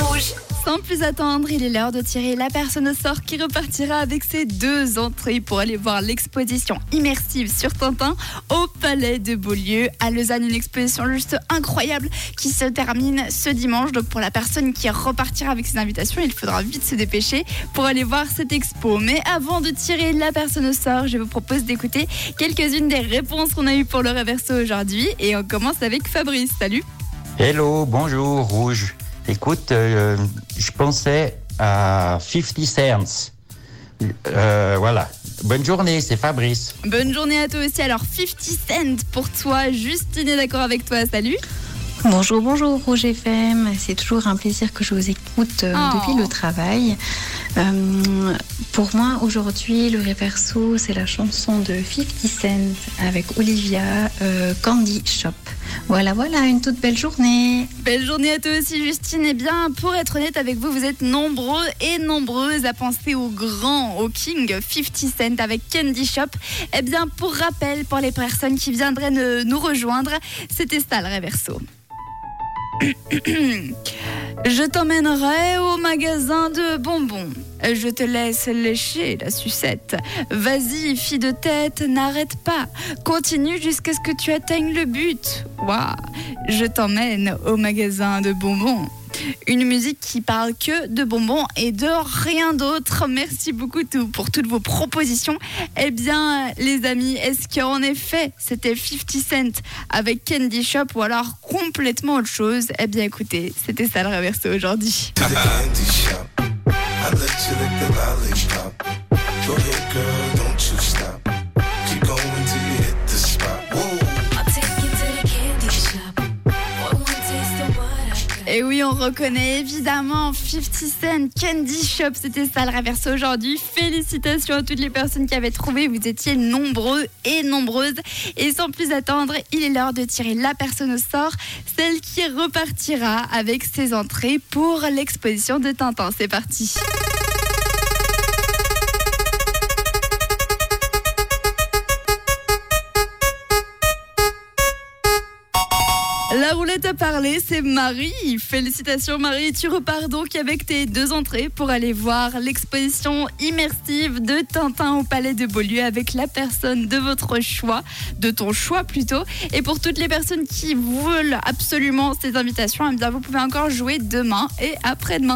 Rouge. Sans plus attendre, il est l'heure de tirer la personne au sort qui repartira avec ses deux entrées pour aller voir l'exposition immersive sur Tintin au Palais de Beaulieu à Lausanne. Une exposition juste incroyable qui se termine ce dimanche. Donc pour la personne qui repartira avec ses invitations, il faudra vite se dépêcher pour aller voir cette expo. Mais avant de tirer la personne au sort, je vous propose d'écouter quelques-unes des réponses qu'on a eues pour le reverso aujourd'hui. Et on commence avec Fabrice. Salut Hello, bonjour, Rouge. Écoute, euh, je pensais à 50 cents. Euh, voilà. Bonne journée, c'est Fabrice. Bonne journée à toi aussi. Alors 50 cents pour toi. Justine est d'accord avec toi. Salut Bonjour, bonjour Rouge FM. C'est toujours un plaisir que je vous écoute euh, Oh. depuis le travail. Euh, pour moi, aujourd'hui, le réverso, c'est la chanson de 50 Cent avec Olivia, euh, Candy Shop. Voilà, voilà, une toute belle journée. Belle journée à toi aussi Justine. Eh bien, pour être honnête avec vous, vous êtes nombreux et nombreuses à penser au grand, au king 50 Cent avec Candy Shop. Eh bien, pour rappel, pour les personnes qui viendraient nous rejoindre, c'était ça le reverso. Je t'emmènerai au magasin de bonbons. Je te laisse lécher la sucette. Vas-y, fille de tête, n'arrête pas. Continue jusqu'à ce que tu atteignes le but. Waouh Je t'emmène au magasin de bonbons. Une musique qui parle que de bonbons et de rien d'autre. Merci beaucoup pour toutes vos propositions. Eh bien, les amis, est-ce qu'en effet, c'était 50 Cent avec Candy Shop ou alors complètement autre chose? Eh bien, écoutez, c'était ça le reverso aujourd'hui. Et oui, on reconnaît évidemment 50 Cent Candy Shop. C'était ça le reverso aujourd'hui. Félicitations à toutes les personnes qui avaient trouvé. Vous étiez nombreux et nombreuses. Et sans plus attendre, il est l'heure de tirer la personne au sort, celle qui repartira avec ses entrées pour l'exposition de Tintin. C'est parti. La roulette à parler, c'est Marie. Félicitations Marie, tu repars donc avec tes deux entrées pour aller voir l'exposition immersive de Tintin au Palais de Beaulieu avec la personne de votre choix, de ton choix plutôt. Et pour toutes les personnes qui veulent absolument ces invitations, eh bien vous pouvez encore jouer demain et après-demain.